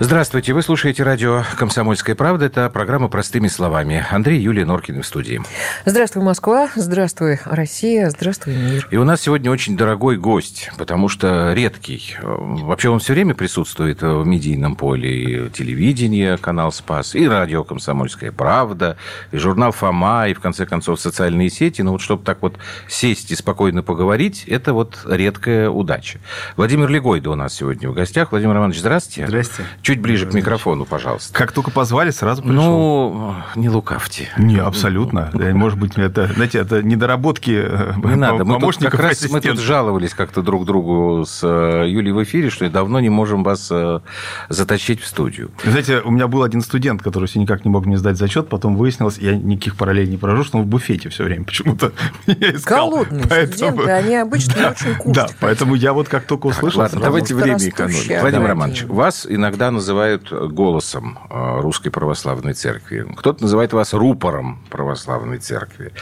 Здравствуйте, вы слушаете радио «Комсомольская правда». Это программа «Простыми словами». Андрей Юлия Норкин в студии. Здравствуй, Москва. Здравствуй, Россия. Здравствуй, мир. И у нас сегодня очень дорогой гость, потому что редкий. Вообще он все время присутствует в медийном поле. И телевидение, канал «Спас», и радио «Комсомольская правда», и журнал «Фома», и, в конце концов, социальные сети. Но вот чтобы так вот сесть и спокойно поговорить, это вот редкая удача. Владимир Легойда у нас сегодня в гостях. Владимир Иванович, здравствуйте. Здрасте. Чуть ближе к микрофону, пожалуйста. Как только позвали, сразу пришел. Ну, не лукавьте. Не, абсолютно. Может быть, это, знаете, это недоработки э, Не надо. Мы тут как раз мы тут жаловались как-то друг другу с э, Юлей в эфире, что давно не можем вас э, затащить в студию. Знаете, у меня был один студент, который все никак не мог мне сдать зачет, потом выяснилось, я никаких параллелей не провожу, что он в буфете все время почему-то искал. Голодные поэтому... студенты, они обычно да, очень кушают. Да, поэтому я вот как только услышал... Ладно, давайте время экономить. Владимир Романович, вас иногда называют голосом э, Русской Православной Церкви. Кто-то называет вас рупором Православной Церкви.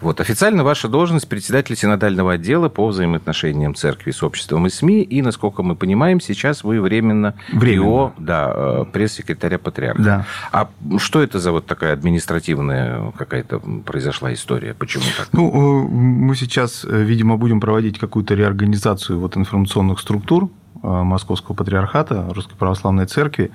Вот. Официально ваша должность председатель синодального отдела по взаимоотношениям Церкви с обществом и СМИ. И, насколько мы понимаем, сейчас вы временно, временно. ИО, да, э, пресс-секретаря Патриарха. Да. А что это за вот такая административная какая-то произошла история? Почему так? Ну, э, мы сейчас, видимо, будем проводить какую-то реорганизацию вот информационных структур Московского патриархата, Русской Православной Церкви.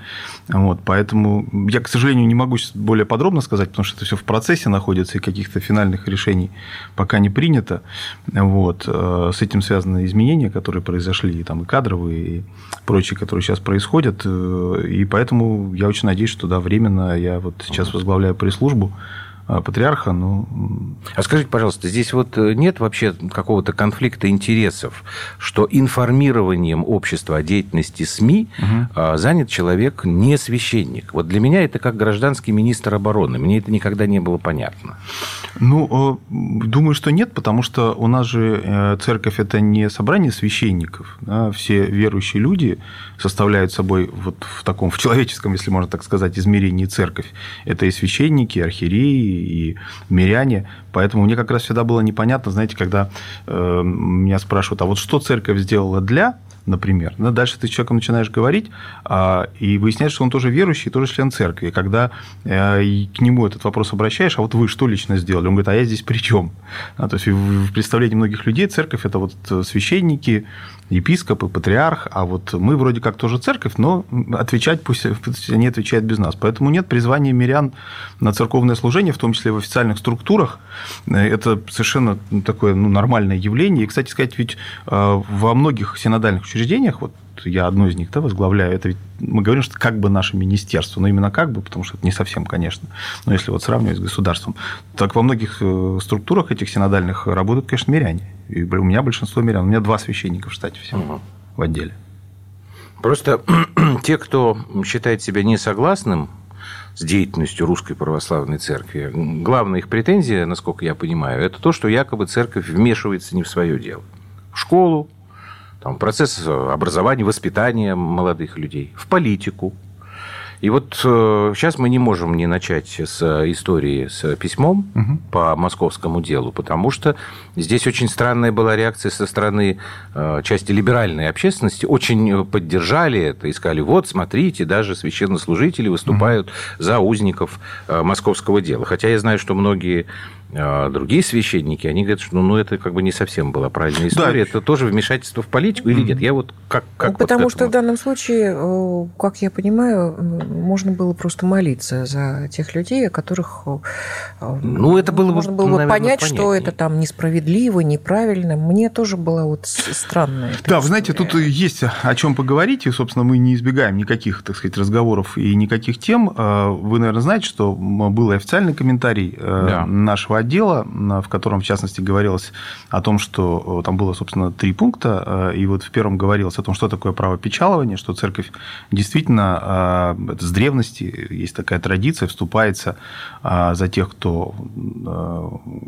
Вот, поэтому я, к сожалению, не могу сейчас более подробно сказать, потому что это все в процессе находится, и каких-то финальных решений пока не принято. Вот. Э, с этим связаны изменения, которые произошли, и, там, и кадровые, и прочие, которые сейчас происходят. Э, и поэтому я очень надеюсь, что да, временно я вот сейчас возглавляю пресс-службу патриарха. Ну... А скажите, пожалуйста, здесь вот э, нет вообще какого-то конфликта интересов, что информированием общества о деятельности СМИ угу. занят человек не священник? Вот для меня это как гражданский министр обороны. Мне это никогда не было понятно. Ну, э, думаю, что нет, потому что у нас же э, церковь – это не собрание священников. Да? Все верующие люди составляют собой вот в таком, в человеческом, если можно так сказать, измерении церковь. Это и священники, и архиереи, и миряне. Поэтому мне как раз всегда было непонятно, знаете, когда э, меня спрашивают, а вот что церковь сделала для например. Но дальше ты с человеком начинаешь говорить, а, и выясняешь, что он тоже верующий, тоже член церкви. И когда э, к нему этот вопрос обращаешь, а вот вы что лично сделали? Он говорит, а я здесь при чем? А, то есть в представлении многих людей церковь – это вот священники, епископ и патриарх, а вот мы вроде как тоже церковь, но отвечать пусть, пусть они отвечают без нас. Поэтому нет призвания мирян на церковное служение, в том числе в официальных структурах. Это совершенно такое ну, нормальное явление. И, кстати сказать, ведь э, во многих синодальных учреждениях, вот я одно из них да, возглавляю, это ведь мы говорим, что как бы наше министерство, но именно как бы, потому что это не совсем, конечно, но если вот сравнивать с государством, так во многих э, структурах этих синодальных работают, конечно, миряне. И у меня большинство мирян. У меня два священника в штате всего угу. в отделе. Просто те, кто считает себя несогласным с деятельностью Русской Православной Церкви, главная их претензия, насколько я понимаю, это то, что якобы церковь вмешивается не в свое дело. В школу, там, процесс образования, воспитания молодых людей, в политику, и вот э, сейчас мы не можем не начать с истории с письмом угу. по московскому делу, потому что здесь очень странная была реакция со стороны э, части либеральной общественности. Очень поддержали это и сказали, вот, смотрите, даже священнослужители выступают угу. за узников э, московского дела. Хотя я знаю, что многие а другие священники, они говорят, что ну, это как бы не совсем была правильная история. Да. Это тоже вмешательство в политику или нет? Я вот как, как ну, Потому вот что в данном случае, э, как я понимаю, можно было просто молиться за тех людей, о которых э, ну, это было можно было наверное, понять, понятнее. что это там несправедливо, неправильно. Мне тоже было вот странно. Да, вы знаете, тут есть о чем поговорить, и, собственно, мы не избегаем никаких, так сказать, разговоров и никаких тем. Э, вы, наверное, знаете, что был официальный комментарий да. нашего отдела, в котором, в частности, говорилось о том, что э, там было, собственно, три пункта, э, и вот в первом говорилось о том, что такое право печалования, что церковь действительно э, с древности, есть такая традиция, вступается за тех, кто,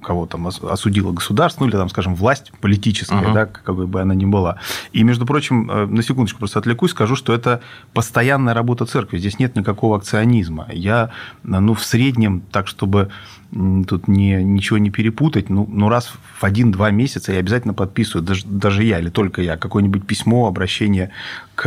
кого там осудило государство, ну или, там, скажем, власть политическая, угу. да, какой бы она ни была. И, между прочим, на секундочку просто отвлекусь, скажу, что это постоянная работа церкви, здесь нет никакого акционизма. Я, ну, в среднем, так, чтобы тут не, ничего не перепутать, ну, ну раз в один-два месяца я обязательно подписываю, даже, даже я или только я, какое-нибудь письмо, обращение к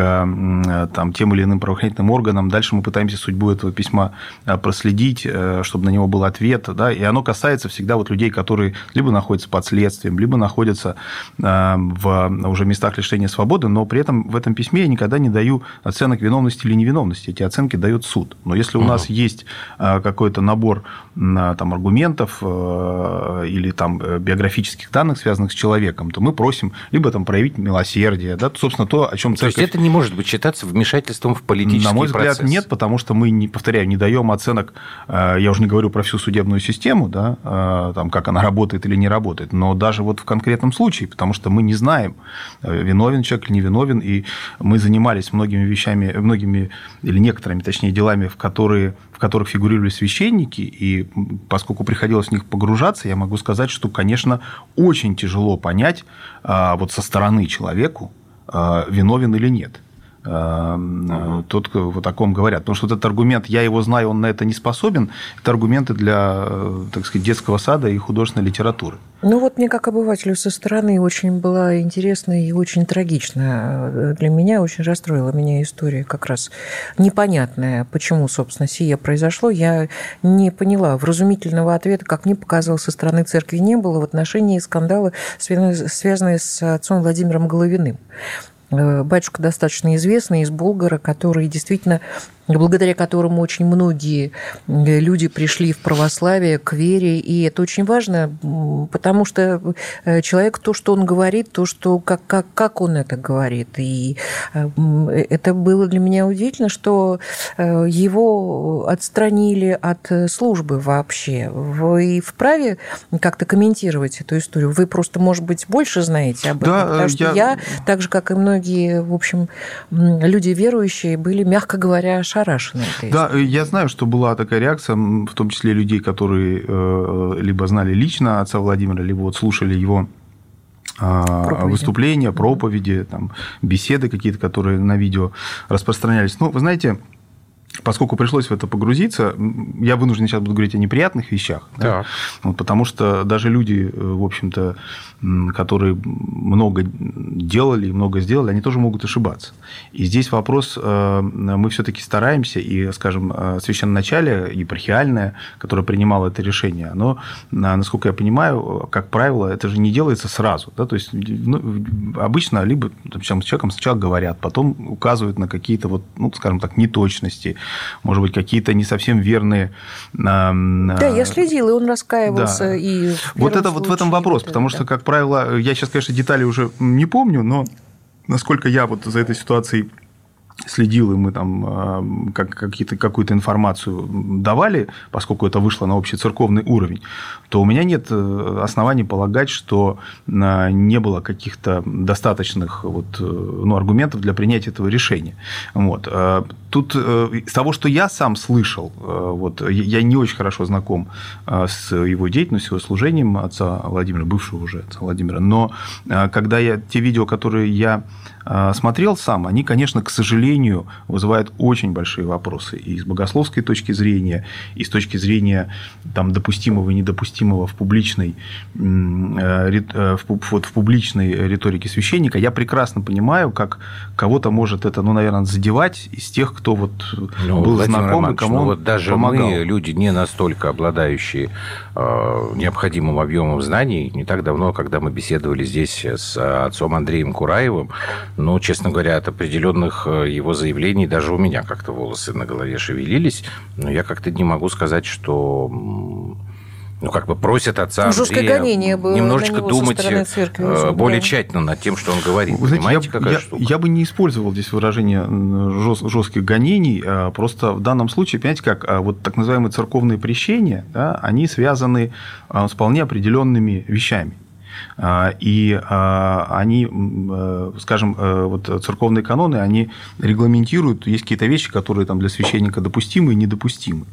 там, тем или иным правоохранительным органам. Дальше мы пытаемся судьбу этого письма э, проследить, э, чтобы на него был ответ. Да? И оно касается всегда вот людей, которые либо находятся под следствием, либо находятся э, в уже местах лишения свободы, но при этом в этом письме я никогда не даю оценок виновности или невиновности. Эти оценки дает суд. Но если у угу. нас есть какой-то набор там, аргументов или там, биографических данных, связанных с человеком, то мы просим либо там, проявить милосердие. Да? Собственно, то, о чем церковь это не может быть считаться вмешательством в политический На мой взгляд, процесс. нет, потому что мы, не, повторяю, не даем оценок, э, я уже не говорю про всю судебную систему, да, э, там, как она работает или не работает, но даже вот в конкретном случае, потому что мы не знаем, э, виновен человек или не виновен, и мы занимались многими вещами, многими, или некоторыми, точнее, делами, в которые в которых фигурировали священники, и поскольку приходилось в них погружаться, я могу сказать, что, конечно, очень тяжело понять вот со стороны человеку, а, виновен или нет. Угу. Тот, вот о ком говорят. Потому что вот этот аргумент, я его знаю, он на это не способен, это аргументы для, так сказать, детского сада и художественной литературы. Ну вот мне как обывателю со стороны очень была интересна и очень трагичная. Для меня очень расстроила меня история как раз непонятная, почему, собственно, сие произошло. Я не поняла. Вразумительного ответа, как мне показалось, со стороны церкви не было в отношении скандала, связанные с отцом Владимиром Головиным. Э, батюшка достаточно известный из Болгара, который действительно благодаря которому очень многие э, люди пришли в православие, к вере. И это очень важно, потому что э, человек, то, что он говорит, то, что, как, как, как он это говорит. И э, это было для меня удивительно, что его отстранили от службы вообще. Вы вправе как-то комментировать эту историю? Вы просто, может быть, больше знаете об этом? Да, потому что я... я, так же, как и многие, в общем, люди верующие, были, мягко говоря, ошарашены этой Да, я знаю, что была такая реакция, в том числе людей, которые э, либо знали лично отца Владимира, либо вот слушали его а, проповеди. выступления, проповеди, там, беседы какие-то, которые на видео распространялись. Ну, вы знаете, поскольку пришлось в это погрузиться, я вынужден сейчас буду говорить о неприятных вещах, да. вот, потому что даже люди, э, в общем-то, которые много делали и много сделали, они тоже могут ошибаться. И здесь вопрос, э, мы все-таки стараемся, и, скажем, э, священноначалие епархиальное, которое принимало это решение, оно, насколько я понимаю, как правило, это же не делается сразу. Да? То есть ну, обычно либо с человеком сначала говорят, потом указывают на какие-то, вот, ну, скажем так, неточности, может быть, какие-то не совсем верные... Да, я следил, и он раскаивался. Да. И вот это вот в этом вопрос, потому что, как правило, я сейчас, конечно, детали уже не помню, но насколько я вот за этой ситуацией следил, и мы там как, какие-то, какую-то информацию давали, поскольку это вышло на общий церковный уровень, то у меня нет э, оснований полагать, что а, не было каких-то достаточных вот, э, ну, аргументов для принятия этого решения. Вот. А, тут э, из того, что я сам слышал, вот, я не очень хорошо знаком с его деятельностью, его служением отца Владимира, бывшего уже отца Владимира, но когда я те видео, которые я смотрел сам, они, конечно, к сожалению, вызывают очень большие вопросы и с богословской точки зрения, и с точки зрения там, допустимого и недопустимого допустимого в публичной, э, э, в, в публичной риторике священника, я прекрасно понимаю, как кого-то может это, ну, наверное, задевать из тех, кто вот ну, был Владимир знаком и кому ну, вот даже помогал. мы, люди не настолько обладающие э, необходимым объемом знаний, не так давно, когда мы беседовали здесь с отцом Андреем Кураевым, ну, честно говоря, от определенных э, его заявлений даже у меня как-то волосы на голове шевелились, но я как-то не могу сказать, что ну, как бы просят отца Жесткое Андрея гонение было немножечко думать церкви, э, более да. тщательно над тем, что он говорит. Вы знаете, я, какая я, штука? Я бы не использовал здесь выражение жестких гонений. А просто в данном случае, понимаете, как а вот так называемые церковные прещения, да, они связаны а, с вполне определенными вещами. А, и а, они, э, скажем, э, вот церковные каноны, они регламентируют, есть какие-то вещи, которые там для священника допустимы и недопустимы.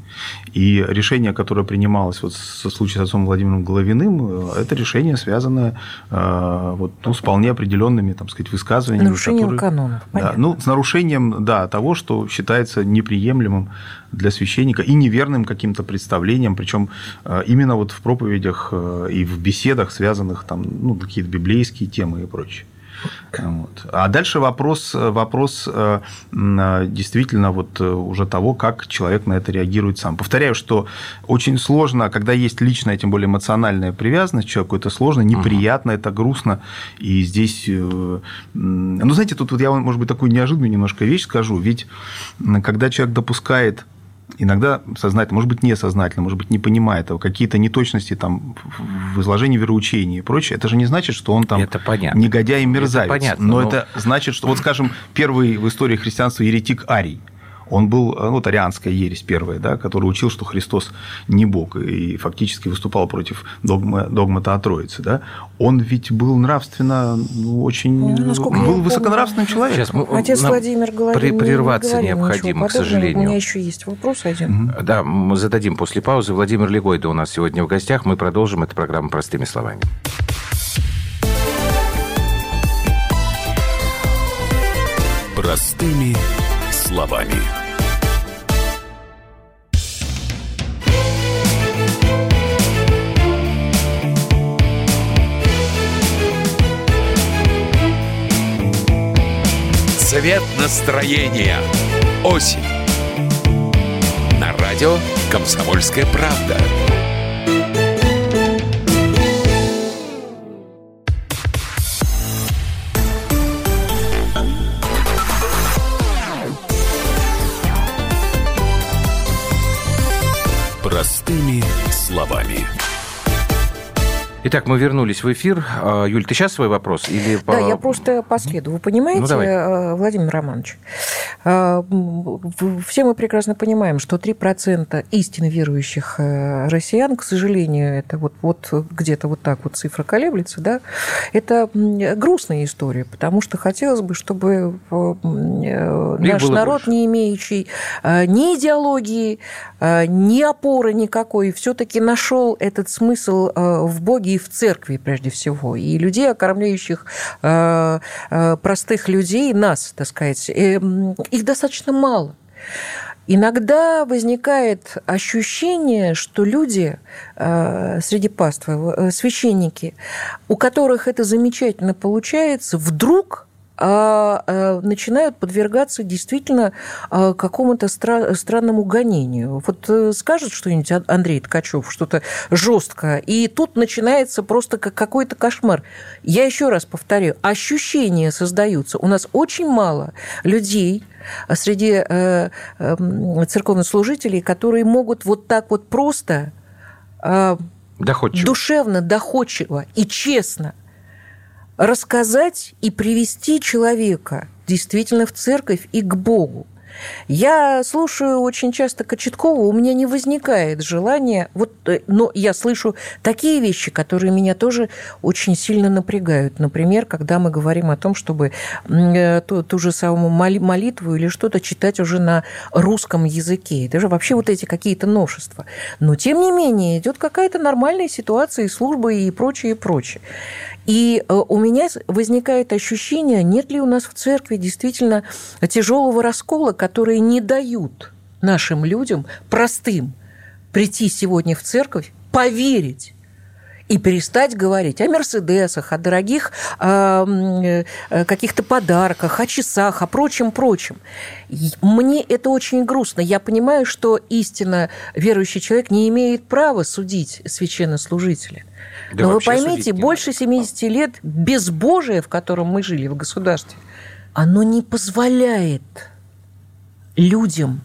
И решение, которое принималось вот со случае с отцом Владимиром Головиным, э, это решение связано вот, ну, с вполне определенными, там сказать, высказываниями. Нарушением которые, канонов, да, ну, с нарушением, да, того, что считается неприемлемым для священника и неверным каким-то представлением, причем э, именно вот в проповедях э, и в беседах, связанных там, ну, какие-то библейские темы и прочее. Вот. А дальше вопрос, вопрос э, действительно вот уже того, как человек на это реагирует сам. Повторяю, что очень сложно, когда есть личная, тем более эмоциональная привязанность к человеку, это сложно, неприятно, это грустно. И здесь, ну, знаете, тут вот я, может быть, такую неожиданную немножко вещь скажу. Ведь когда человек допускает иногда сознательно, может быть, несознательно, может быть, не понимает а какие-то неточности там, в изложении вероучения и прочее, это же не значит, что он там это понятно. негодяй и мерзавец. Это понятно, но, но это значит, что, вот скажем, первый в истории христианства еретик Арий – он был, э, ну, вот арианская ересь первая, да, который учил, что Христос не Бог, и фактически выступал против догмы, догмата о Троице. Да. Он ведь был нравственно ну, очень... Ну, был высоконравственным человеком. Сейчас мы, Отец Владимир говорил, при, прерваться не необходимо, к сожалению. У меня еще есть вопрос один. Угу. Да, мы зададим после паузы. Владимир Легойда у нас сегодня в гостях. Мы продолжим эту программу простыми словами. Простыми словами. Цвет настроения. Осень. На радио «Комсомольская правда». Итак, мы вернулись в эфир. А, Юль, ты сейчас свой вопрос? Или по... Да, я просто последую. Вы понимаете, ну, давай. Владимир Романович, все мы прекрасно понимаем, что 3% истинно верующих э, россиян, к сожалению, это вот, вот где-то вот так вот цифра колеблется, да, это грустная история, потому что хотелось бы, чтобы э, наш народ, больше. не имеющий э, ни идеологии, ни опоры никакой, все-таки нашел этот смысл в Боге и в церкви прежде всего. И людей, окормляющих простых людей, нас, так сказать, их достаточно мало. Иногда возникает ощущение, что люди э, среди паствы, э, священники, у которых это замечательно получается, вдруг а, а, начинают подвергаться действительно а, какому-то странному гонению. Вот э, скажет что-нибудь Андрей Ткачев, что-то жесткое, и тут начинается просто как какой-то кошмар. Я еще раз повторю, ощущения создаются. У нас очень мало людей, среди э, эм, церковных служителей, которые могут вот так вот просто доходчиво. душевно, доходчиво и честно рассказать и привести человека действительно в церковь и к Богу. Я слушаю очень часто Кочеткова, у меня не возникает желания, вот, э, но я слышу такие вещи, которые меня тоже очень сильно напрягают. Например, когда мы говорим о том, чтобы э, ту, ту же самую молитву или что-то читать уже на русском языке. Это же вообще вот эти какие-то новшества. Но, тем не менее, идет какая-то нормальная ситуация и служба и прочее, и прочее. И э, у меня возникает ощущение, нет ли у нас в церкви действительно тяжелого раскола, которые не дают нашим людям, простым, прийти сегодня в церковь, поверить и перестать говорить о Мерседесах, о дорогих э, э, каких-то подарках, о часах, о прочем-прочем. Мне это очень грустно. Я понимаю, что истинно верующий человек не имеет права судить священнослужителя. Да Но вы поймите, больше 70 лет безбожие, в котором мы жили в государстве, оно не позволяет людям,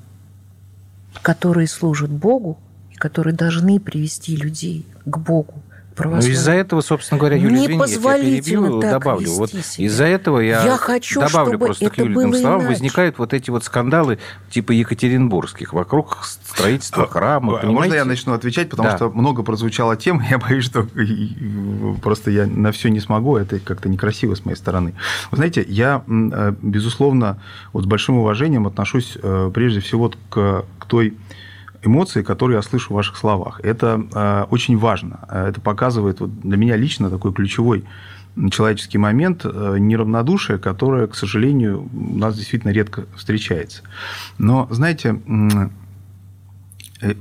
которые служат Богу и которые должны привести людей к Богу, православие. Ну, из-за этого, собственно говоря, Юлия, извини, я перебью, добавлю. Вот из-за этого я, я хочу, добавлю просто к Юлиным словам, иначе. возникают вот эти вот скандалы типа екатеринбургских вокруг строительства а, храма, а, Можно я начну отвечать, потому да. что много прозвучало тем, я боюсь, что просто я на все не смогу, это как-то некрасиво с моей стороны. Вы знаете, я, э, безусловно, вот с большим уважением отношусь э, прежде всего к, к той эмоции, которые я слышу в ваших словах. Это э, очень важно. Это показывает вот для меня лично такой ключевой человеческий момент э, неравнодушия, которое, к сожалению, у нас действительно редко встречается. Но, знаете,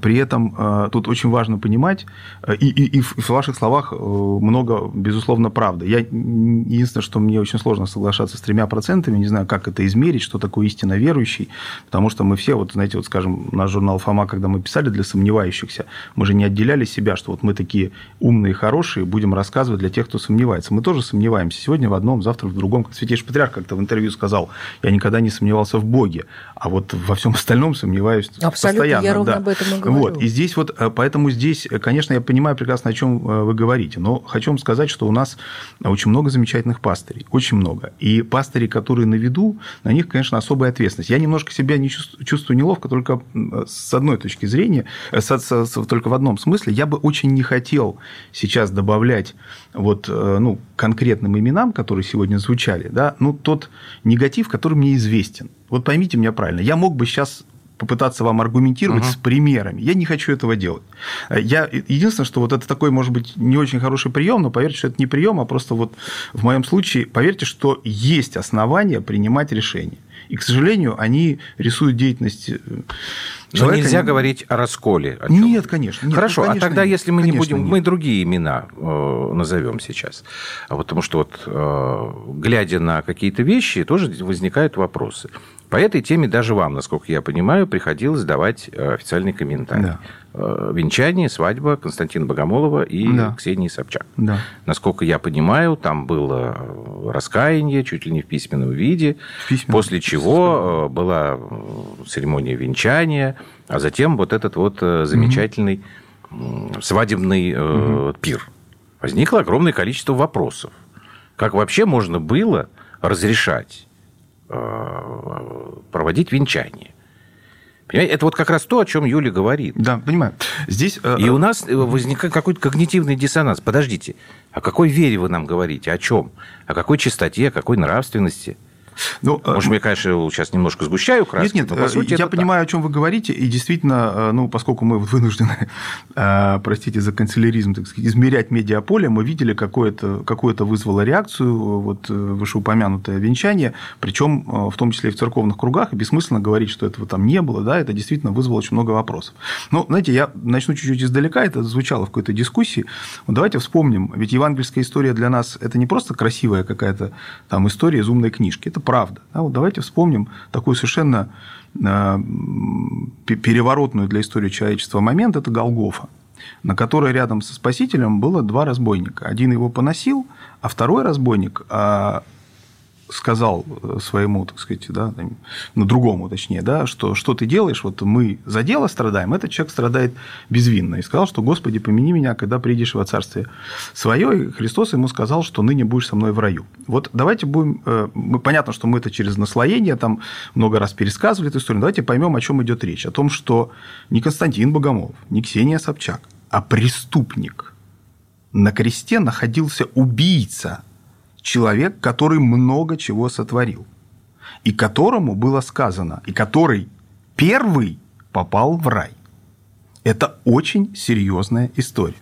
при этом э, тут очень важно понимать, э, и, и, и в ваших словах много, безусловно, правды. Я, единственное, что мне очень сложно соглашаться с тремя процентами, не знаю, как это измерить, что такое истинно верующий, потому что мы все, вот знаете, вот скажем, наш журнал «Фома», когда мы писали для сомневающихся, мы же не отделяли себя, что вот мы такие умные, хорошие, будем рассказывать для тех, кто сомневается. Мы тоже сомневаемся. Сегодня в одном, завтра в другом. Как Святейший Патриарх как-то в интервью сказал, я никогда не сомневался в Боге, а вот во всем остальном сомневаюсь Абсолютно, постоянно. я ровно да. об этом и говорю. Вот, и здесь вот, э, поэтому здесь, э, конечно, я понимаю прекрасно, о чем э, вы говорите, но хочу вам сказать, что у нас очень много замечательных пастырей, очень много. И пастыри, которые на виду, на них, конечно, особая ответственность. Я немножко себя не чувствую, чувствую неловко только с одной точки зрения, с, с, с, только в одном смысле. Я бы очень не хотел сейчас добавлять вот, ну, конкретным именам, которые сегодня звучали, да, ну, тот негатив, который мне известен. Вот поймите меня правильно, я мог бы сейчас попытаться вам аргументировать угу. с примерами. Я не хочу этого делать. Я, единственное, что вот это такой, может быть, не очень хороший прием, но поверьте, что это не прием, а просто вот в моем случае, поверьте, что есть основания принимать решения. И, к сожалению, они рисуют деятельность э, но нельзя говорить о расколе. О нет, конечно. Нет, Хорошо, ну, конечно, а тогда, нет, если мы не будем, нет. мы другие имена э, назовем сейчас. А потому что вот, э, глядя на какие-то вещи, тоже возникают вопросы. По этой теме даже вам, насколько я понимаю, приходилось давать э, официальный комментарий. Да. Э, венчание, свадьба Константина Богомолова и да. Ксении Собчак. Да. Насколько я понимаю, там было э, раскаяние, чуть ли не в письменном виде, в письменном. после чего была церемония венчания, а затем вот этот вот замечательный угу. свадебный угу. пир. Возникло огромное количество вопросов. Как вообще можно было разрешать Э, проводить венчание. Понимаете, это вот как раз то, о чем Юля говорит. Да, понимаю. Здесь... Э, И у нас э, возникает какой-то когнитивный диссонанс. Подождите, о какой вере вы нам говорите? О чем? О какой чистоте, о какой нравственности? Ну, э, Может, я, конечно, сейчас немножко сгущаю краски, Нет, нет, по сути, я понимаю, так. о чем вы говорите, и действительно, э, ну, поскольку мы вынуждены, э, простите за канцеляризм, так сказать, измерять медиаполе, мы видели, какое-то какое вызвало реакцию, вот вышеупомянутое венчание, причем в том числе и в церковных кругах, и бессмысленно говорить, что этого там не было, да, это действительно вызвало очень много вопросов. Но, знаете, я начну чуть-чуть издалека, это звучало в какой-то дискуссии. Вот давайте вспомним, ведь евангельская история для нас – это не просто красивая какая-то там история из умной книжки, это правда. Да, вот давайте вспомним такую совершенно а, переворотную для истории человечества момент – это Голгофа на которой рядом со Спасителем было два разбойника. Один его поносил, а второй разбойник а, сказал э, своему, так сказать, да, ну, другому, точнее, да, что что ты делаешь, вот мы за дело страдаем, этот человек страдает безвинно. И сказал, что, Господи, помяни меня, когда придешь во Царствие Свое. И Христос ему сказал, что ныне будешь со мной в раю. Вот давайте будем... Э, мы, понятно, что мы это через наслоение там много раз пересказывали эту историю. Давайте поймем, о чем идет речь. О том, что не Константин Богомолов, не Ксения Собчак, а преступник на кресте находился убийца человек, который много чего сотворил, и которому было сказано, и который первый попал в рай. Это очень серьезная история.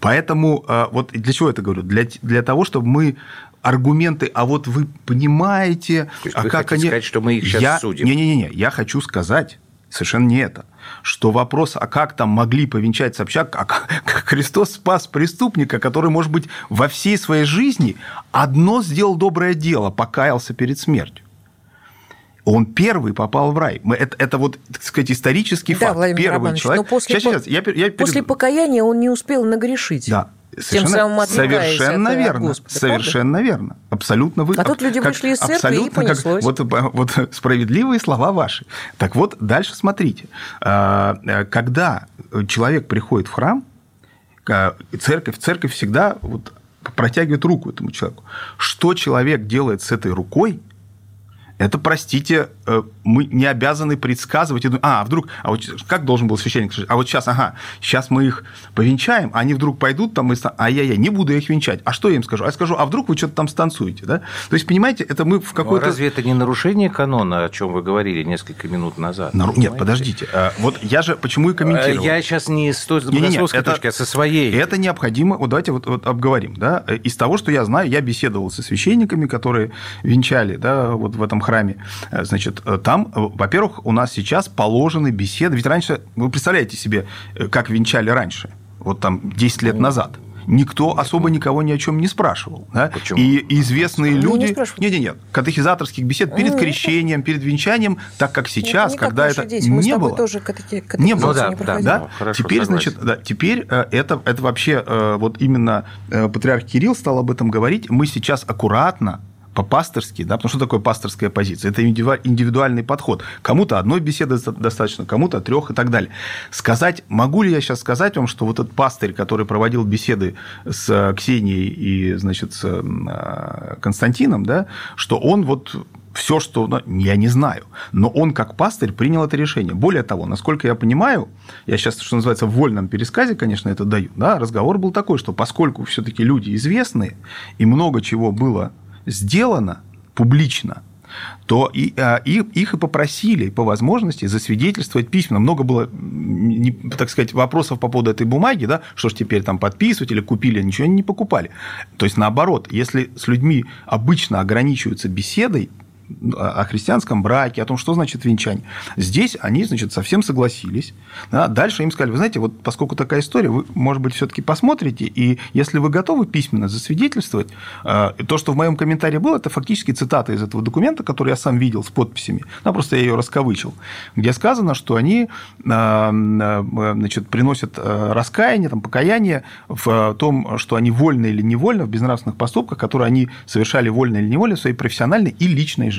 Поэтому э, вот для чего я это говорю? Для, для того, чтобы мы аргументы, а вот вы понимаете, а вы как они... сказать, что мы их сейчас я... судим? Не-не-не, я хочу сказать совершенно не это что вопрос, а как там могли повенчать Собчак, а как Христос спас преступника, который, может быть, во всей своей жизни одно сделал доброе дело, покаялся перед смертью. Он первый попал в рай. Это, это вот, так сказать, исторический да, факт. Владимир первый Романович, человек. Но после, сейчас, сейчас, я, я после покаяния он не успел нагрешить. Да. Совершенно, Тем самым совершенно верно. Господа, совершенно правда? верно. Абсолютно вы. А тут люди как, вышли из церкви и понеслось. Как, вот, вот справедливые слова ваши. Так вот, дальше смотрите. А, э, когда человек приходит в храм, церковь, церковь всегда вот протягивает руку этому человеку. Что человек делает с этой рукой, это, простите, э, мы не обязаны предсказывать. А, вдруг, а вот как должен был священник? А вот сейчас, ага, сейчас мы их повенчаем, они вдруг пойдут там, и ай-яй-яй, не буду я их венчать. А что я им скажу? А я скажу, а вдруг вы что-то там станцуете, да? То есть, понимаете, это мы в какой-то... Ну, разве это не нарушение канона, о чем вы говорили несколько минут назад? Нару... Нет, подождите. А, вот я же почему и комментировал. Я сейчас не с той не, не, не, это, точки, а со своей. Это необходимо. Вот давайте вот, вот обговорим. Да? Из того, что я знаю, я беседовал со священниками, которые венчали да, вот в этом храме, э, значит, э, там, э, во-первых, у нас сейчас положены беседы. Ведь раньше, вы представляете себе, как венчали раньше, вот там 10 лет назад – никто особо никого ни о чем не спрашивал. Да? Почему? И известные Ну, не люди... спрашивают. Нет, нет, нет. Катехизаторских бесед перед Ну, крещением, перед венчанием, так как сейчас, не как когда это дети. Мы с не тобой было. тоже катехи- Не было, катехизацию да, не да, проходили. да? Ну, хорошо, теперь, согласен. значит, да, теперь это, это вообще вот именно патриарх Кирилл стал об этом говорить. Мы сейчас аккуратно по-пасторски, да, потому что такое пасторская позиция? Это индивидуа- индивидуальный подход. Кому-то одной беседы доста- достаточно, кому-то трех и так далее. Сказать, могу ли я сейчас сказать вам, что вот этот пастырь, который проводил беседы с э, Ксенией и, значит, с э, Константином, да, что он вот все, что... Я не знаю. Но он, как пастырь, принял это решение. Более того, насколько я понимаю, я сейчас, что называется, в вольном пересказе, конечно, это даю, да, разговор был такой, что поскольку все-таки люди известные, и много чего было сделано публично, то и, а, и- их и попросили по возможности засвидетельствовать письменно. Много было, не- так сказать, вопросов по поводу этой бумаги, да, что ж теперь там подписывать или купили, ничего не покупали. То есть, наоборот, если с людьми обычно ограничиваются беседой, о христианском браке, о том, что значит венчание. Здесь они, значит, совсем согласились. Да, дальше им сказали, вы знаете, вот поскольку такая история, вы, может быть, все-таки посмотрите, и если вы готовы письменно засвидетельствовать, э, то, что в моем комментарии было, это фактически цитата из этого документа, который я сам видел с подписями. Ну, просто я ее раскавычил, где сказано, что они э, э, значит, приносят раскаяние, там, покаяние в том, что они вольно или невольно в безнравственных поступках, которые они совершали вольно или невольно в своей профессиональной и личной жизни.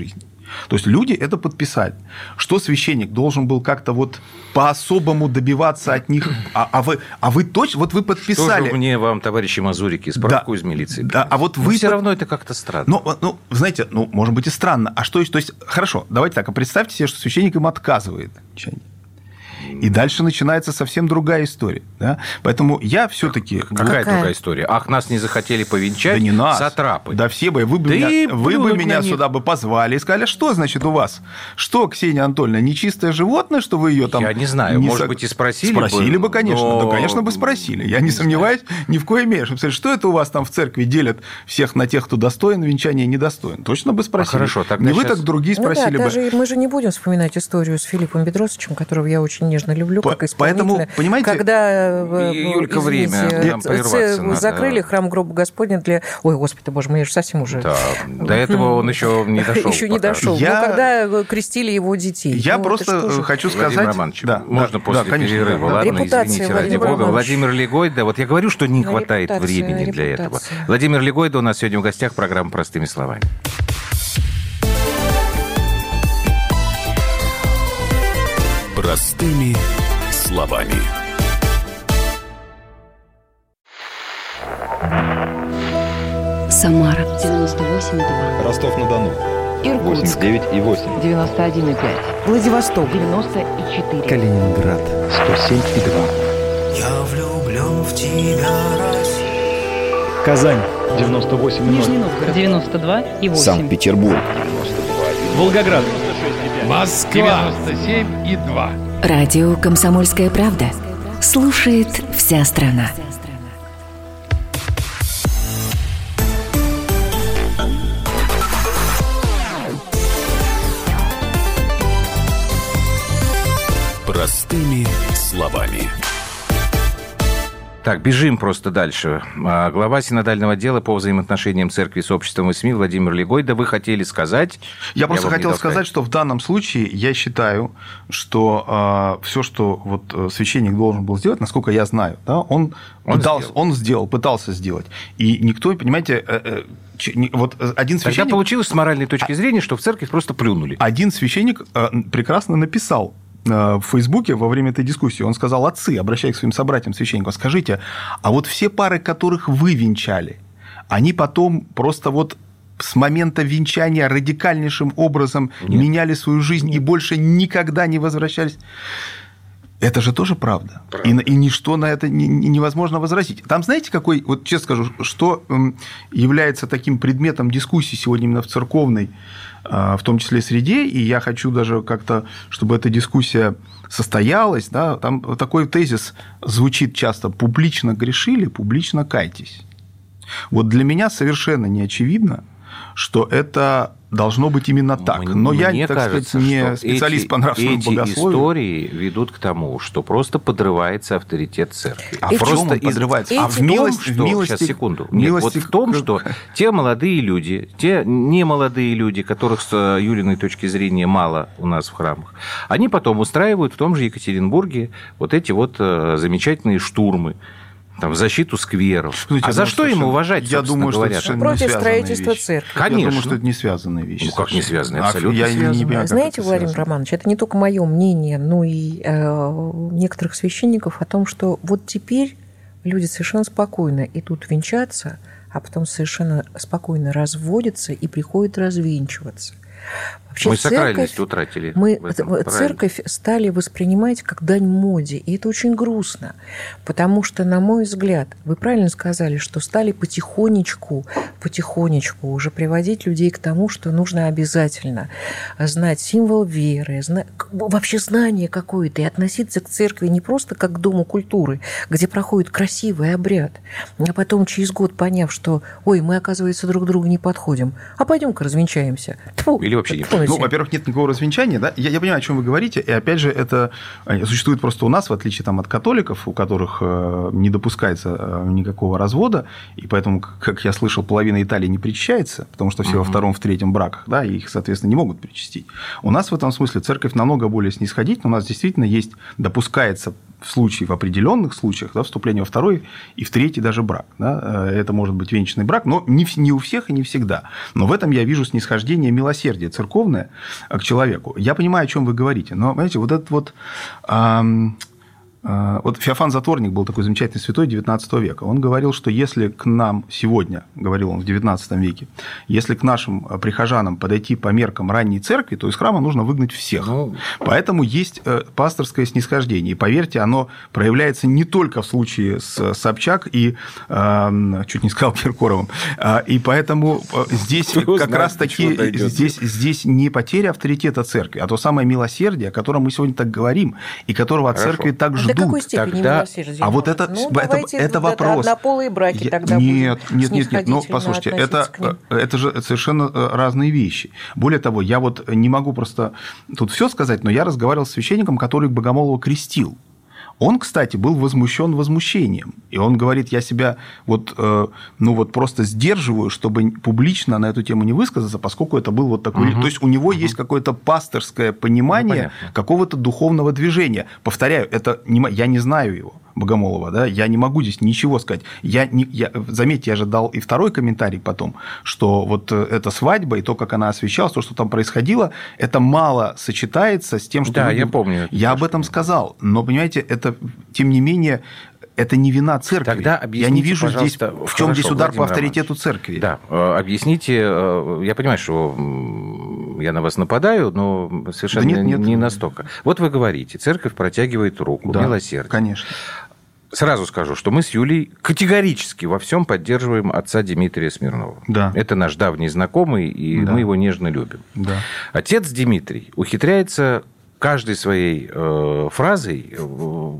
То есть люди это подписали. Что священник должен был как-то вот по-особому добиваться от них? А, а вы, а вы точно, вот вы Что подписали. же мне вам, товарищи Мазурики, справку из милиции? Да, а вот Но вы все под- равно это как-то странно. Ну, ну, знаете, ну, может быть и странно. А что, есть- то есть, хорошо, давайте так, а представьте себе, что священник им отказывает. И дальше начинается совсем другая история. Да? Поэтому я все-таки... Какая, Какая? другая история? Ах, нас не захотели повенчать Да не нас. сатрапы. Да все бы. Вы бы Да меня, вы бы меня них. сюда бы позвали и сказали, что значит у вас? Что, Ксения Анатольевна, нечистое животное, что вы ее там... Я не знаю, может быть, и спросили бы, Спросили бы, конечно. но- Да, конечно, бы спросили. Я не, Не сомневаюсь ни в коей мере. Что, Что это у вас там в церкви делят всех на тех, кто достоин венчания и недостоин? Точно бы спросили. А хорошо, тогда Не вы, щас- так другие Ну да, спросили бы. даже мы же не будем вспоминать историю с Филиппом Бедросовичем, которого я очень нежно люблю, По- как исполнителя. поэтому, понимаете- Когда, э, Юлька, извините, время, нам прерваться надо. закрыли храм гроба Господня для... Ой, господи, боже мой, я же совсем уже... Да, до этого он еще не дошел. Еще не дошел. Я- Ну, когда крестили его детей. Я Ну, просто хочу Владимир сказать... Романович, Да, можно да, после да, конечно, перерыва, да. ладно, Репутация извините, ради Владимира бога. Романовича. Владимир Легойда, вот я говорю, что не Ну, хватает репутация, времени для этого. репутация. Владимир Легойда у нас сегодня в гостях программа «Простыми словами». Простыми словами. Самара 98,2. Ростов-на-Дону. Иркутск 89,8. 91,5. Владивосток. 94. Калининград. 107,2. Я влюблен в тебя, Россия. Казань. 98,0. Нижний Новгород. 92 и 8. Санкт-Петербург. Волгоград. Москва. Радио «Комсомольская правда». Слушает вся страна. Простыми словами. Так, бежим просто дальше. А, Глава синодального дела по взаимоотношениям церкви с обществом и СМИ Владимир Легойда. Вы хотели сказать... Я просто вам не хотел сказать, что в данном случае я считаю, что все, что вот э, священник должен был сделать, насколько я знаю, да, он, Он пытался, сделал. он сделал, пытался сделать. И никто, понимаете, э, э, вот один Тогда священник, получилось с моральной точки зрения, что в церкви просто плюнули. один священник э, прекрасно написал э, в Фейсбуке во время этой дискуссии, он сказал, отцы, обращаясь к своим собратьям священникам, скажите, а вот все пары, которых вы венчали, они потом просто вот с момента венчания радикальнейшим образом Нет. меняли свою жизнь и больше никогда не возвращались. Это же тоже правда. И, и ничто на это не- не- невозможно возразить. Там, знаете, какой, вот честно скажу, что является таким предметом дискуссии сегодня именно в церковной, в том числе среде, и я хочу даже как-то, чтобы эта дискуссия состоялась, да, там такой тезис звучит часто «публично грешили, публично кайтесь». Вот для меня совершенно не очевидно, что это должно быть именно так. Но Мне я, так кажется, сказать, не специалист эти, по нравственному эти богословию. истории ведут к тому, что просто подрывается авторитет церкви. А чем просто он подрывается? А А в милости- что... в милости- Сейчас, секунду. Нет, милости вот в том, что те молодые люди, те немолодые люди, которых с э, Юлиной точки зрения мало у нас в храмах, они потом устраивают в том же Екатеринбурге вот эти вот э, замечательные штурмы там, в защиту скверов. Знаете, а за думаю, что им уважать, Я думаю, что говоря? это Против связанные строительства вещи. церкви. Я думаю, Конечно. что это не связанные вещи. Ну, как не связанные? А, Абсолютно я не- не связанные. понимаю, как Знаете, Владимир связано. Романович, это не только мое мнение, но и э, некоторых священников о том, что вот теперь люди совершенно спокойно идут венчаться, а потом совершенно спокойно разводятся и приходят развенчиваться. Вообще Мы церковь- сакральность утратили. Мы этом, ц- правильно. церковь стали воспринимать как дань моде, и это очень грустно, потому что, на мой взгляд, вы правильно сказали, что стали потихонечку, потихонечку уже приводить людей к тому, что нужно обязательно знать символ веры, зна- к- вообще знание какое-то, и относиться к церкви не просто как к дому культуры, где проходит красивый обряд, а потом через год поняв, что, ой, мы, оказывается, друг другу не подходим, а пойдем-ка развенчаемся. Тьфу, Или вообще не Ну, во-первых, нет никакого развенчания, да? Я, я понимаю, о чем вы говорите, и опять же, это э, существует просто у нас, в отличие там, от католиков, у которых э, не допускается э, никакого развода, и поэтому, как я слышал, половина Италии не причащается, потому что все во втором, в третьем браках, да, и их, соответственно, не могут причастить. У нас в этом смысле церковь намного более снисходительна, у нас действительно есть, допускается в случае, в определенных случаях, да, вступление во второй и в третий даже брак. Да, это может быть венчанный брак, но не, не у всех и не всегда. Но в этом я вижу снисхождение милосердия церковное э, к человеку. Я понимаю, о чем вы говорите, но, понимаете, вот этот вот... а, Вот Феофан Затворник был такой замечательный святой XIX века. Он говорил, что если к нам сегодня, говорил он в XIX веке, если к нашим э, прихожанам подойти по меркам ранней церкви, то из храма нужно выгнать всех. Ну. Поэтому есть э, пасторское снисхождение. И поверьте, оно проявляется не только в случае с Собчак и, э, чуть не сказал, Киркоровым. А, И поэтому э, здесь Кто как знает, раз таки здесь, здесь не потеря авторитета церкви, а то самое милосердие, о котором мы сегодня так говорим, и которого от Хорошо. церкви так А ждут. До какой степени Тогда-? А вот это, ну, это, это вопрос. Однополые браки Я- тогда нет, нет, нет, нет. Ну, снисходительно послушайте, это, э, это же совершенно э, разные вещи. Более того, я вот не могу просто тут все сказать, но я разговаривал с священником, который Богомолова крестил. Он, кстати, был возмущен возмущением. И он говорит, я себя вот, э, ну вот просто сдерживаю, чтобы публично на эту тему не высказаться, поскольку это был вот такой... То есть у него есть какое-то пасторское понимание Ну, понятно. какого-то духовного движения. Повторяю, это не, я не знаю его, Богомолова, да, я не могу здесь ничего сказать. Я не, я, заметьте, я же дал и второй комментарий потом, что вот э, эта свадьба и то, как она освещалась, то, что там происходило, это мало сочетается с тем, что... Да, люди- я помню Я об этом сказал, но, понимаете, это, тем не менее, это не вина церкви. Тогда я объясните, не вижу здесь, в чем хорошо, здесь удар по Владимир авторитету Романович. церкви. Да, э, объясните, э, я понимаю, что я на вас нападаю, но совершенно Да нет, нет. не настолько. Вот вы говорите, церковь протягивает руку, Да, милосердие. Конечно. Сразу скажу, что мы с Юлей категорически во всем поддерживаем отца Дмитрия Смирнова. Да. Это наш давний знакомый, и Да. мы его нежно любим. Да. Отец Дмитрий ухитряется каждой своей э, фразой э,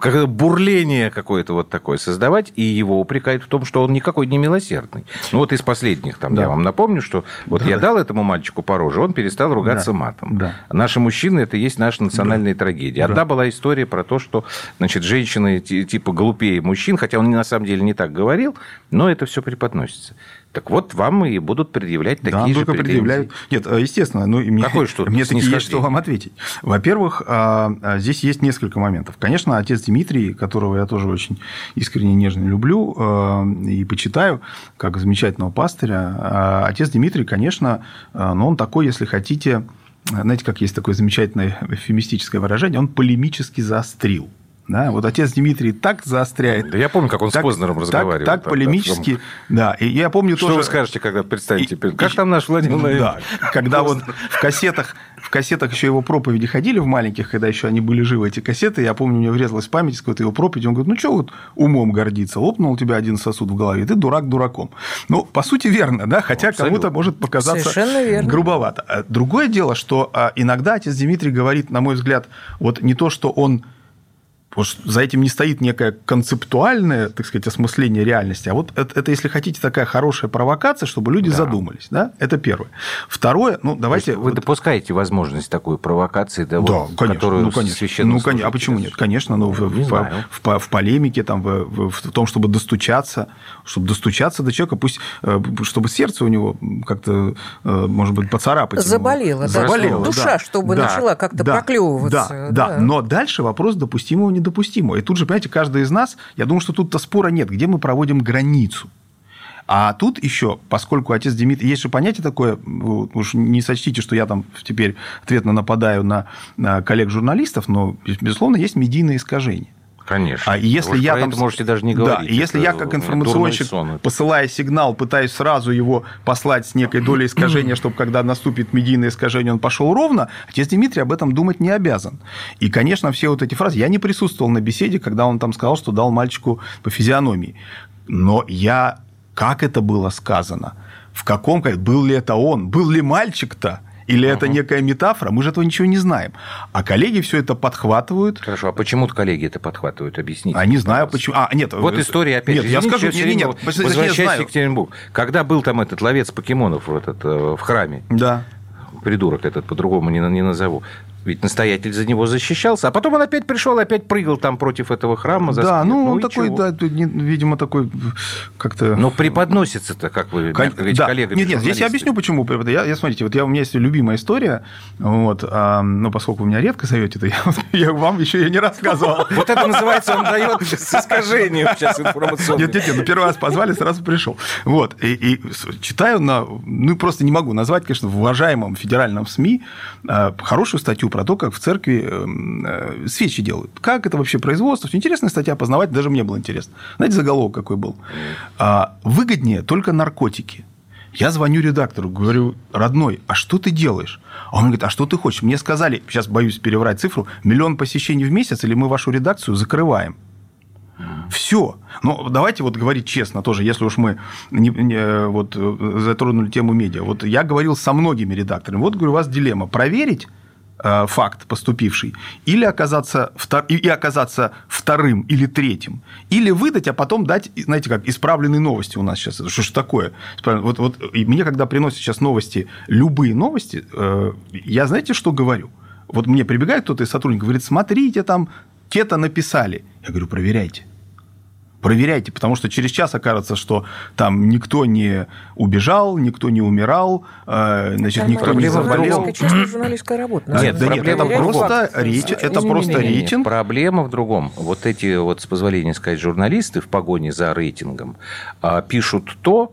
как бурление какое-то вот такое создавать, и его упрекают в том, что он никакой не милосердный. Ну вот из последних там Да. я вам напомню, что вот Да, я да. дал этому мальчику по роже, он перестал ругаться Да, матом. да. Наши мужчины это и есть наша национальная трагедия. Одна Да. была история про то, что значит женщины ти- типа глупее мужчин, хотя он на самом деле не так говорил, но это все преподносится. Так вот, вам и будут предъявлять такие да, же только претензии. предъявляют. Нет, э, естественно, ну, мне, Какое что? мне таки есть что вам ответить. Во-первых, а, а, здесь есть несколько моментов. Конечно, отец Дмитрий, которого я тоже очень искренне нежно люблю а, и почитаю, как замечательного пастыря, а, отец Дмитрий, конечно, а, но он такой, если хотите, знаете, как есть такое замечательное эвфемистическое выражение, он полемически заострил. Да, вот отец Дмитрий так заостряет. Да я помню, как он с так- Познером так- разговаривал. Так, там, полемически, да. И я помню Что тоже... вы скажете, когда представите? И- как и- там наш Владимир Да, Владимирович? когда вот в кассетах, в кассетах еще его проповеди ходили в маленьких, когда еще они были живы, эти кассеты, я помню, мне врезалась в память с какой-то его проповеди, он говорит, ну, что вот умом гордиться, лопнул у тебя один сосуд в голове, ты дурак дураком. Ну, по сути, верно, да, хотя кому-то может показаться Совершенно верно. грубовато. А Другое дело, что а, иногда отец Дмитрий говорит, на мой взгляд, вот не то, что он Потому что за этим не стоит некое концептуальное, так сказать, осмысление реальности. А вот это, это если хотите, такая хорошая провокация, чтобы люди да. задумались. Да? Это первое. Второе, ну, давайте... Вы вот... допускаете возможность такой провокации, да, да вот, конечно, которую ну, конечно. Ну, конечно. А почему нет? Конечно, ну, в, в, в, в полемике, там, в, в, в том, чтобы достучаться, чтобы достучаться до человека, пусть, э, чтобы сердце у него как-то, э, может быть, поцарапать. Заболело, да. Заболело, Душа, да. чтобы да. начала как-то да. проклевываться. Да, да, да. Но дальше вопрос допустимого не недопустимо. И тут же, понимаете, каждый из нас, я думаю, что тут-то спора нет, где мы проводим границу. А тут еще, поскольку отец Дмитрий... Есть же понятие такое, уж не сочтите, что я там теперь ответно нападаю на, на коллег-журналистов, но, безусловно, есть медийное искажение. Конечно. А если я там можете даже не говорить. Да, и если я как информационщик, посылая сигнал, пытаюсь сразу его послать с некой долей искажения, чтобы когда наступит медийное искажение, он пошел ровно, отец Дмитрий об этом думать не обязан. И, конечно, все вот эти фразы. Я не присутствовал на беседе, когда он там сказал, что дал мальчику по физиономии. Но я... Как это было сказано? В каком... Был ли это он? Был ли мальчик-то? Или угу. это некая метафора? Мы же этого ничего не знаем. А коллеги все это подхватывают. Хорошо, а почему коллеги это подхватывают? Объясните. А не знаю, почему. А, нет. Вот история, опять нет, же. я скажу, нет, нет, нет. Возвращаясь в Екатеринбург. Когда был там этот ловец покемонов в, этот, э, в храме? Да придурок этот, по-другому не, не назову. Ведь настоятель за него защищался, а потом он опять пришел, опять прыгал там против этого храма. За да, ну, ну он такой, чего? да, видимо, такой как-то... Но преподносится-то, как вы Кон... говорите, да. коллегами. Нет, нет, здесь я объясню, почему. Я, я, смотрите, вот я, у меня есть любимая история, вот, а, но поскольку вы меня редко зовете, то я, я вам еще ее не рассказывал. Вот это называется, он дает с искажением сейчас информационным. Нет, нет, нет, ну первый раз позвали, сразу пришел. Вот, и читаю на, ну просто не могу назвать, конечно, в уважаемом федеральном СМИ а, хорошую статью про то, как в церкви эм, э, свечи делают. Как это вообще производство? Интересная статья, познавать даже мне было интересно. Знаете, заголовок какой был? А, выгоднее только наркотики. Я звоню редактору, говорю, родной, а что ты делаешь? А он говорит, а что ты хочешь? Мне сказали, сейчас боюсь переврать цифру, миллион посещений в месяц, или мы вашу редакцию закрываем. Все. Но давайте вот говорить честно тоже, если уж мы не, не, вот, затронули тему медиа. Вот я говорил со многими редакторами. Вот, говорю, у вас дилемма. Проверить Э, факт поступивший, или оказаться, и оказаться вторым или третьим, или выдать, а потом дать, знаете, как исправленные новости у нас сейчас. Что ж такое? Вот, вот и мне, когда приносят сейчас новости, любые новости, э, я знаете, что говорю? Вот мне прибегает кто-то из сотрудников, говорит, смотрите, там те-то написали. Я говорю, проверяйте проверяйте, потому что через час окажется, что там никто не убежал, никто не умирал, э, значит, никто не заболел. Это чисто журналистская работа. Нет, да нет, это просто, речь, это просто рейтинг. Проблема в другом. Вот эти, вот, с позволения сказать, журналисты в погоне за рейтингом а, пишут то,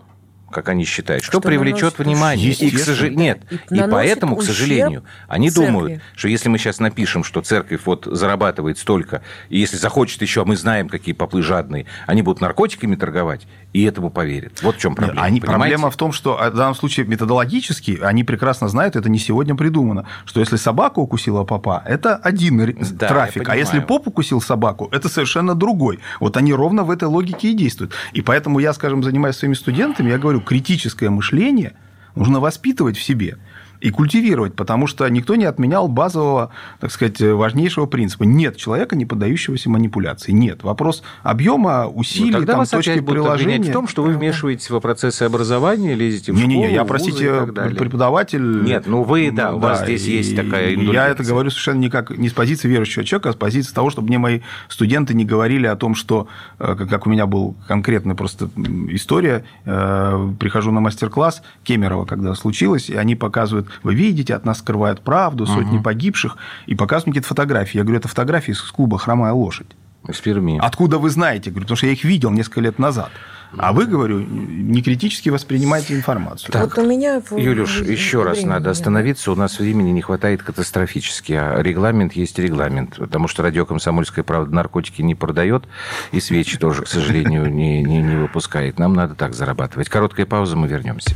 как они считают, что, что привлечет внимание. И, к сож... Нет, и, и поэтому, к сожалению, они церкви. думают, что если мы сейчас напишем, что церковь вот зарабатывает столько, и если захочет еще, а мы знаем, какие попы жадные, они будут наркотиками торговать, и этому поверят. Вот в чем проблема. Они, проблема в том, что а, в данном случае методологически они прекрасно знают, это не сегодня придумано, что если собака укусила попа, это один да, трафик, а если поп укусил собаку, это совершенно другой. Вот они ровно в этой логике и действуют. И поэтому я, скажем, занимаясь своими студентами, я говорю, критическое мышление нужно воспитывать в себе и культивировать, потому что никто не отменял базового, так сказать, важнейшего принципа. Нет человека, не поддающегося манипуляции. Нет. Вопрос объема, усилий, ну, там, точки приложения. в том, что вы вмешиваетесь в процессы образования, лезете в не, школу, Не-не, я, простите, преподаватель... Нет, ну вы, да, у вас здесь есть такая Я это говорю совершенно не, как, не с позиции верующего человека, а с позиции того, чтобы мне мои студенты не говорили о том, что, э, как у меня был конкретная просто история, э, прихожу на мастер-класс Кемерово, когда случилось, и они показывают вы видите, от нас скрывают правду, сотни угу. погибших, и показывают какие-то фотографии. Я говорю, это фотографии из клуба «Хромая лошадь». Из Перми. Откуда вы знаете? Говорю, потому что я их видел несколько лет назад. А вы, говорю, не критически воспринимаете информацию. Так, вот у меня... Юлюш, еще раз надо остановиться. У нас времени не хватает катастрофически. А регламент есть регламент. Потому что радио «Комсомольская правда» наркотики не продает. И свечи тоже, к сожалению, не, не, не выпускает. Нам надо так зарабатывать. Короткая пауза, мы вернемся.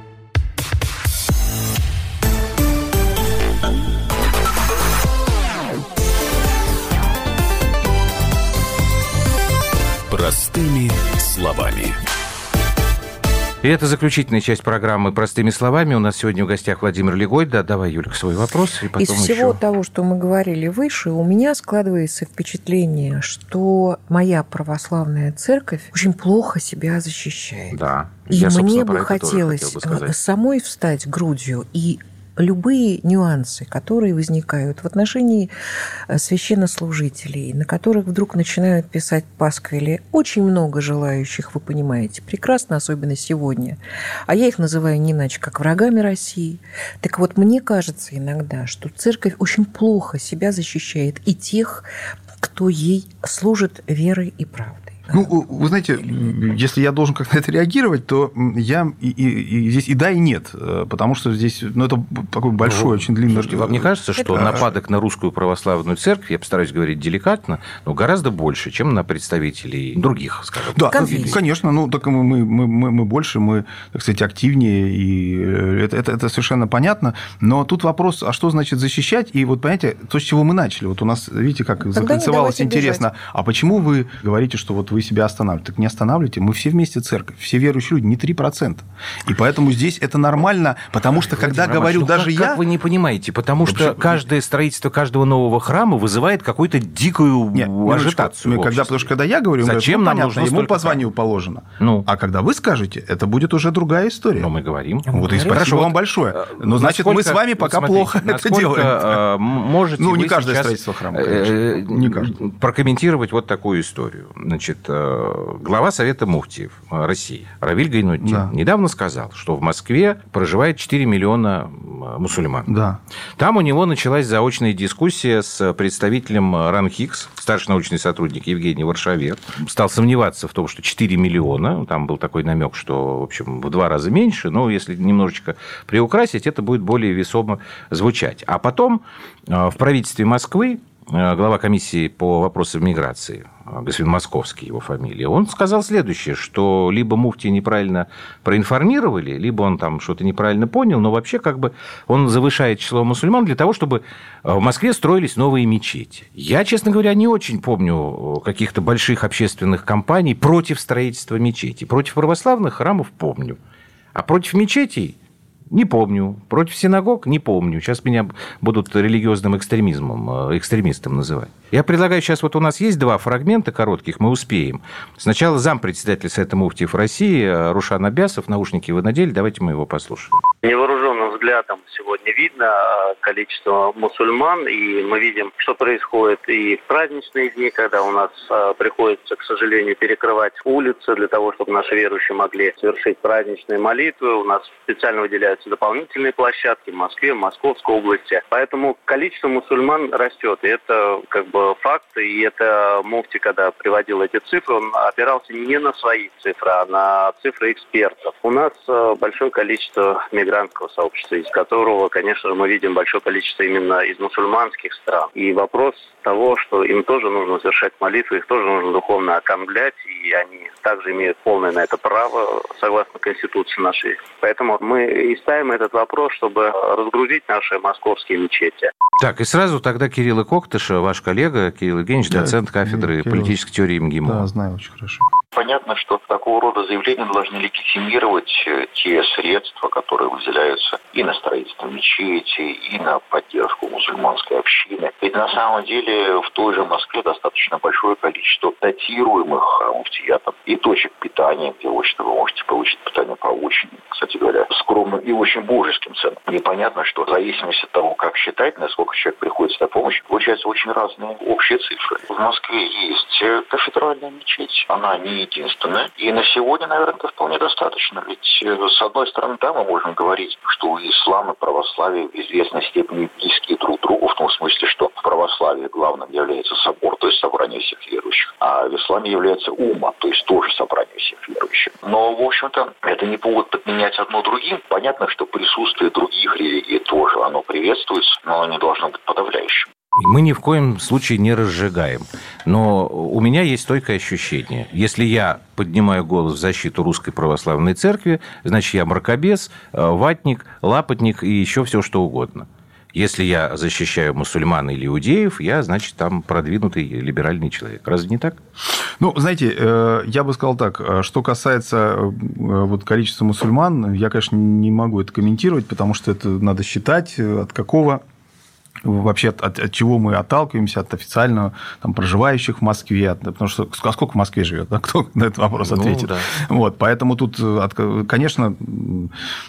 Простыми словами. И это заключительная часть программы «Простыми словами». У нас сегодня в гостях Владимир Легой. Да, давай, Юлька, свой вопрос. И потом Из всего еще... того, что мы говорили выше, у меня складывается впечатление, что моя православная церковь очень плохо себя защищает. Да. И я, мне бы хотелось бы самой встать грудью и любые нюансы, которые возникают в отношении э, священнослужителей, на которых вдруг начинают писать пасквили, очень много желающих, вы понимаете, прекрасно, особенно сегодня. А я их называю не иначе, как врагами России. Так вот, мне кажется иногда, что церковь очень плохо себя защищает и тех, кто ей служит верой и правдой. Ну, вы знаете, если я должен как-то это реагировать, то я и, и, и здесь и да, и нет, э, потому что здесь, ну, это такой большой, ну, очень длинный... Слушайте, вам не кажется, что это... нападок на русскую православную церковь, я постараюсь говорить деликатно, но гораздо больше, чем на представителей других, скажем Да, Конфликт. конечно, ну, так мы, мы, мы, мы больше, мы, так сказать, активнее, и это, это, это совершенно понятно, но тут вопрос, а что значит защищать, и вот, понимаете, то, с чего мы начали, вот у нас, видите, как закольцевалось интересно, бежать. а почему вы говорите, что вот вы себя останавливаете. Так не останавливайте. Мы все вместе церковь. Все верующие люди, не 3%. И поэтому здесь это нормально, потому что, когда Романович, говорю ну даже как, я... Как вы не понимаете? Потому что Вообще... каждое строительство каждого нового храма вызывает какую-то дикую Нет, ажитацию когда, Потому что когда я говорю, Зачем говорю, ну, нам понятно, ему по званию храм? положено. Ну. А когда вы скажете, это будет уже другая история. Но мы говорим. Вот и спасибо Хорошо, вам большое. Э, Но значит, мы с вами пока смотрите, плохо это делаем. Э, можете ну, не каждое строительство храма, э, Не каждое. Прокомментировать вот такую историю. Значит, глава Совета Муфтиев России Равиль Гайнуддин да. недавно сказал, что в Москве проживает 4 миллиона мусульман. Да. Там у него началась заочная дискуссия с представителем РАНХИКС, старший научный сотрудник Евгений Варшавер. Стал сомневаться в том, что 4 миллиона, там был такой намек, что, в общем, в два раза меньше, но если немножечко приукрасить, это будет более весомо звучать. А потом э, в правительстве Москвы Э, глава комиссии по вопросам миграции, э, господин Московский, его фамилия, он сказал следующее, что либо муфти неправильно проинформировали, либо он там что-то неправильно понял, но вообще как бы он завышает число мусульман для того, чтобы э, в Москве строились новые мечети. Я, честно говоря, не очень помню каких-то больших общественных кампаний против строительства мечетей. Против православных храмов помню. А против мечетей не помню. Против синагог? Не помню. Сейчас меня будут религиозным экстремизмом, э, экстремистом называть. Я предлагаю, сейчас вот у нас есть два фрагмента коротких, мы успеем. Сначала зампредседатель Совета Муфтиев России э, Рушан Абясов, наушники вы надели, давайте мы его послушаем. Невооруженным взглядом сегодня видно э, количество мусульман, и мы видим, что происходит и в праздничные дни, когда у нас приходится, к сожалению, перекрывать улицы для того, чтобы наши верующие могли совершить праздничные молитвы. У нас специально выделяют появляются дополнительные площадки в Москве, в Московской области. Поэтому количество мусульман растет. И это как бы факт. И это муфти, когда приводил эти цифры, он опирался не на свои цифры, а на цифры экспертов. У нас э, большое количество мигрантского сообщества, из которого, конечно же, мы видим большое количество именно из мусульманских стран. И вопрос того, что им тоже нужно совершать молитвы, их тоже нужно духовно окормлять, и они также имеют полное на это право, согласно Конституции нашей. Поэтому мы и ставим этот вопрос, чтобы разгрузить наши московские мечети. Так, и сразу тогда Кирилл Коктыш, ваш коллега, Кирилл Евгеньевич, да, доцент кафедры Кирилл. политической теории МГИМО. Да, знаю очень хорошо. Понятно, что такого рода заявления должны легитимировать э, те средства, которые выделяются и на строительство мечети, и на поддержку мусульманской общины. Ведь на самом деле в той же Москве достаточно большое количество датируемых муфтиятов и точек питания, где, общем вы можете получить питание по очень, кстати говоря, скромным и очень божеским ценам. Непонятно, что в зависимости от того, как считать, насколько человек приходит на помощь, получаются очень разные общие цифры. В Москве есть кафедральная мечеть. Она не единственное. И на сегодня, наверное, это вполне достаточно. Ведь, э, с одной стороны, да, мы можем говорить, что ислам и православие в известной степени близкие друг другу, в том смысле, что в православии главным является собор, то есть собрание всех верующих, а в исламе является ума, то есть тоже собрание всех верующих. Но, в общем-то, это не повод подменять одно другим. Понятно, что присутствие других религий тоже, оно приветствуется, но оно не должно быть подавляющим. Мы ни в коем случае не разжигаем. Но у меня есть стойкое ощущение. Если я поднимаю голос в защиту Русской Православной Церкви, значит, я мракобес, э, ватник, лапотник и еще все что угодно. Если я защищаю мусульман или иудеев, я, значит, там продвинутый либеральный человек. Разве не так? Ну, знаете, э, я бы сказал так. Э, что касается вот количества мусульман, я, конечно, не могу это комментировать, потому что это надо считать, от какого вообще от, от, от чего мы отталкиваемся, от официального там, проживающих в Москве, потому что а сколько в Москве живет, да? кто на этот вопрос ну, ответит. Да. Вот, поэтому тут, конечно,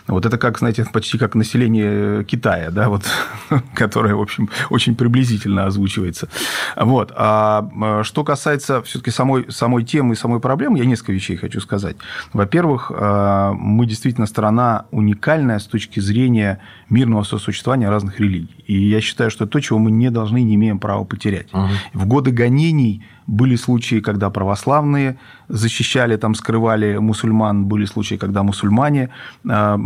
вот это как, знаете, почти как население Китая, да, вот, которое, в общем, очень приблизительно озвучивается. Вот. А что касается все-таки самой, самой темы и самой проблемы, я несколько вещей хочу сказать. Во-первых, а, мы действительно страна уникальная с точки зрения мирного сосуществования разных религий. И я считаю, что это то, чего мы не должны, не имеем права потерять. Угу. В годы гонений были случаи, когда православные защищали, там, скрывали мусульман. Были случаи, когда мусульмане а,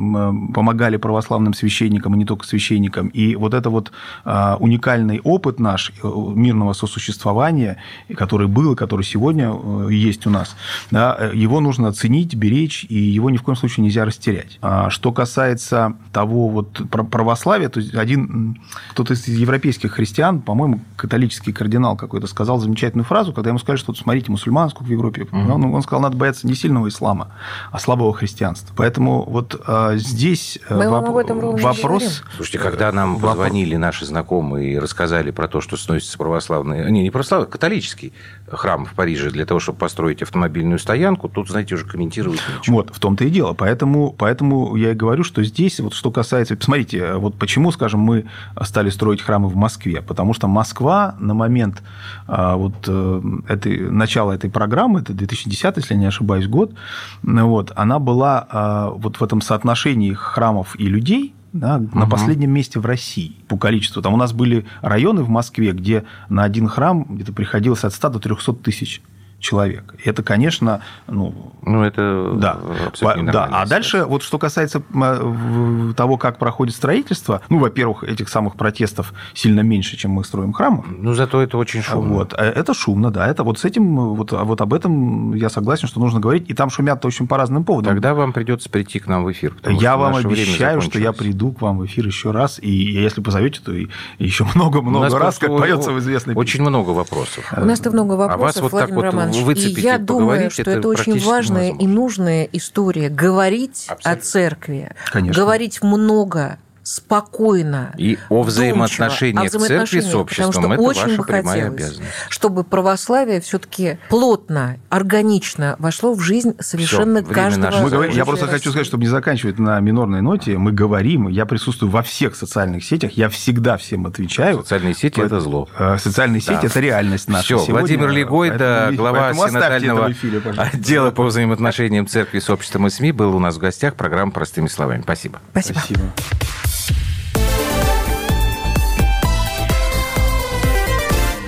помогали православным священникам, и не только священникам. И вот это вот а, уникальный опыт наш э, мирного сосуществования, который был, который сегодня э, есть у нас, да, его нужно оценить, беречь, и его ни в коем случае нельзя растерять. А что касается того вот православия, то есть один кто-то из европейских христиан, по-моему, католический кардинал какой-то сказал замечательную фразу, фразу, когда ему сказали, что вот смотрите, мусульман сколько в Европе. Mm-hmm. Он, он сказал, надо бояться не сильного ислама, а слабого христианства. Поэтому вот а, здесь э, Мы воп- об этом вопрос... Слушайте, когда нам вопрос... позвонили наши знакомые и рассказали про то, что сносится православный... Не, не православный, католический храм в Париже для того, чтобы построить автомобильную стоянку, тут, знаете, уже комментировать нечего. Вот, в том-то и дело. Поэтому, поэтому я и говорю, что здесь, вот что касается... Посмотрите, вот почему, скажем, мы стали строить храмы в Москве. Потому что Москва на момент а, вот э, этой, начала этой программы, это 2010, если я не ошибаюсь, год, вот, она была а, вот в этом соотношении храмов и людей, да, угу. на последнем месте в России по количеству. Там у нас были районы в Москве, где на один храм где-то приходилось от 100 до 300 тысяч человек. И это, конечно, ну, ну это да, да. А дальше вот что касается э, того, как проходит строительство, ну, во-первых, этих самых протестов сильно меньше, чем мы строим храмы. Ну, зато это очень шумно. Вот, э, это шумно, да. Это вот с этим вот, вот об этом я согласен, что нужно говорить. И там шумят очень по разным поводам. Тогда вам придется прийти к нам в эфир. Я вам обещаю, что я приду к вам в эфир еще раз, и если позовете, то и еще много-много раз, как поется в известной Очень много вопросов. У нас-то много вопросов, а вас вот так вот выцепить и я думаю, что это, это очень важная и нужная история. Говорить Абсолютно. о церкви, Конечно. говорить много спокойно. И о взаимоотношениях о церкви с обществом. Потому что это очень бы хотелось, чтобы православие все-таки плотно, органично вошло в жизнь совершенно Всё, каждого. Мы говорим, я просто России. хочу сказать, чтобы не заканчивать на минорной ноте, мы говорим, я присутствую во всех социальных сетях, я всегда всем отвечаю. Социальные сети – это зло. Э, социальные да. сети – это реальность наша. Все, Владимир Легойда, глава синодального эфире, отдела по взаимоотношениям церкви с обществом и СМИ, был у нас в гостях. Программа «Простыми словами». Спасибо. Спасибо. Спасибо.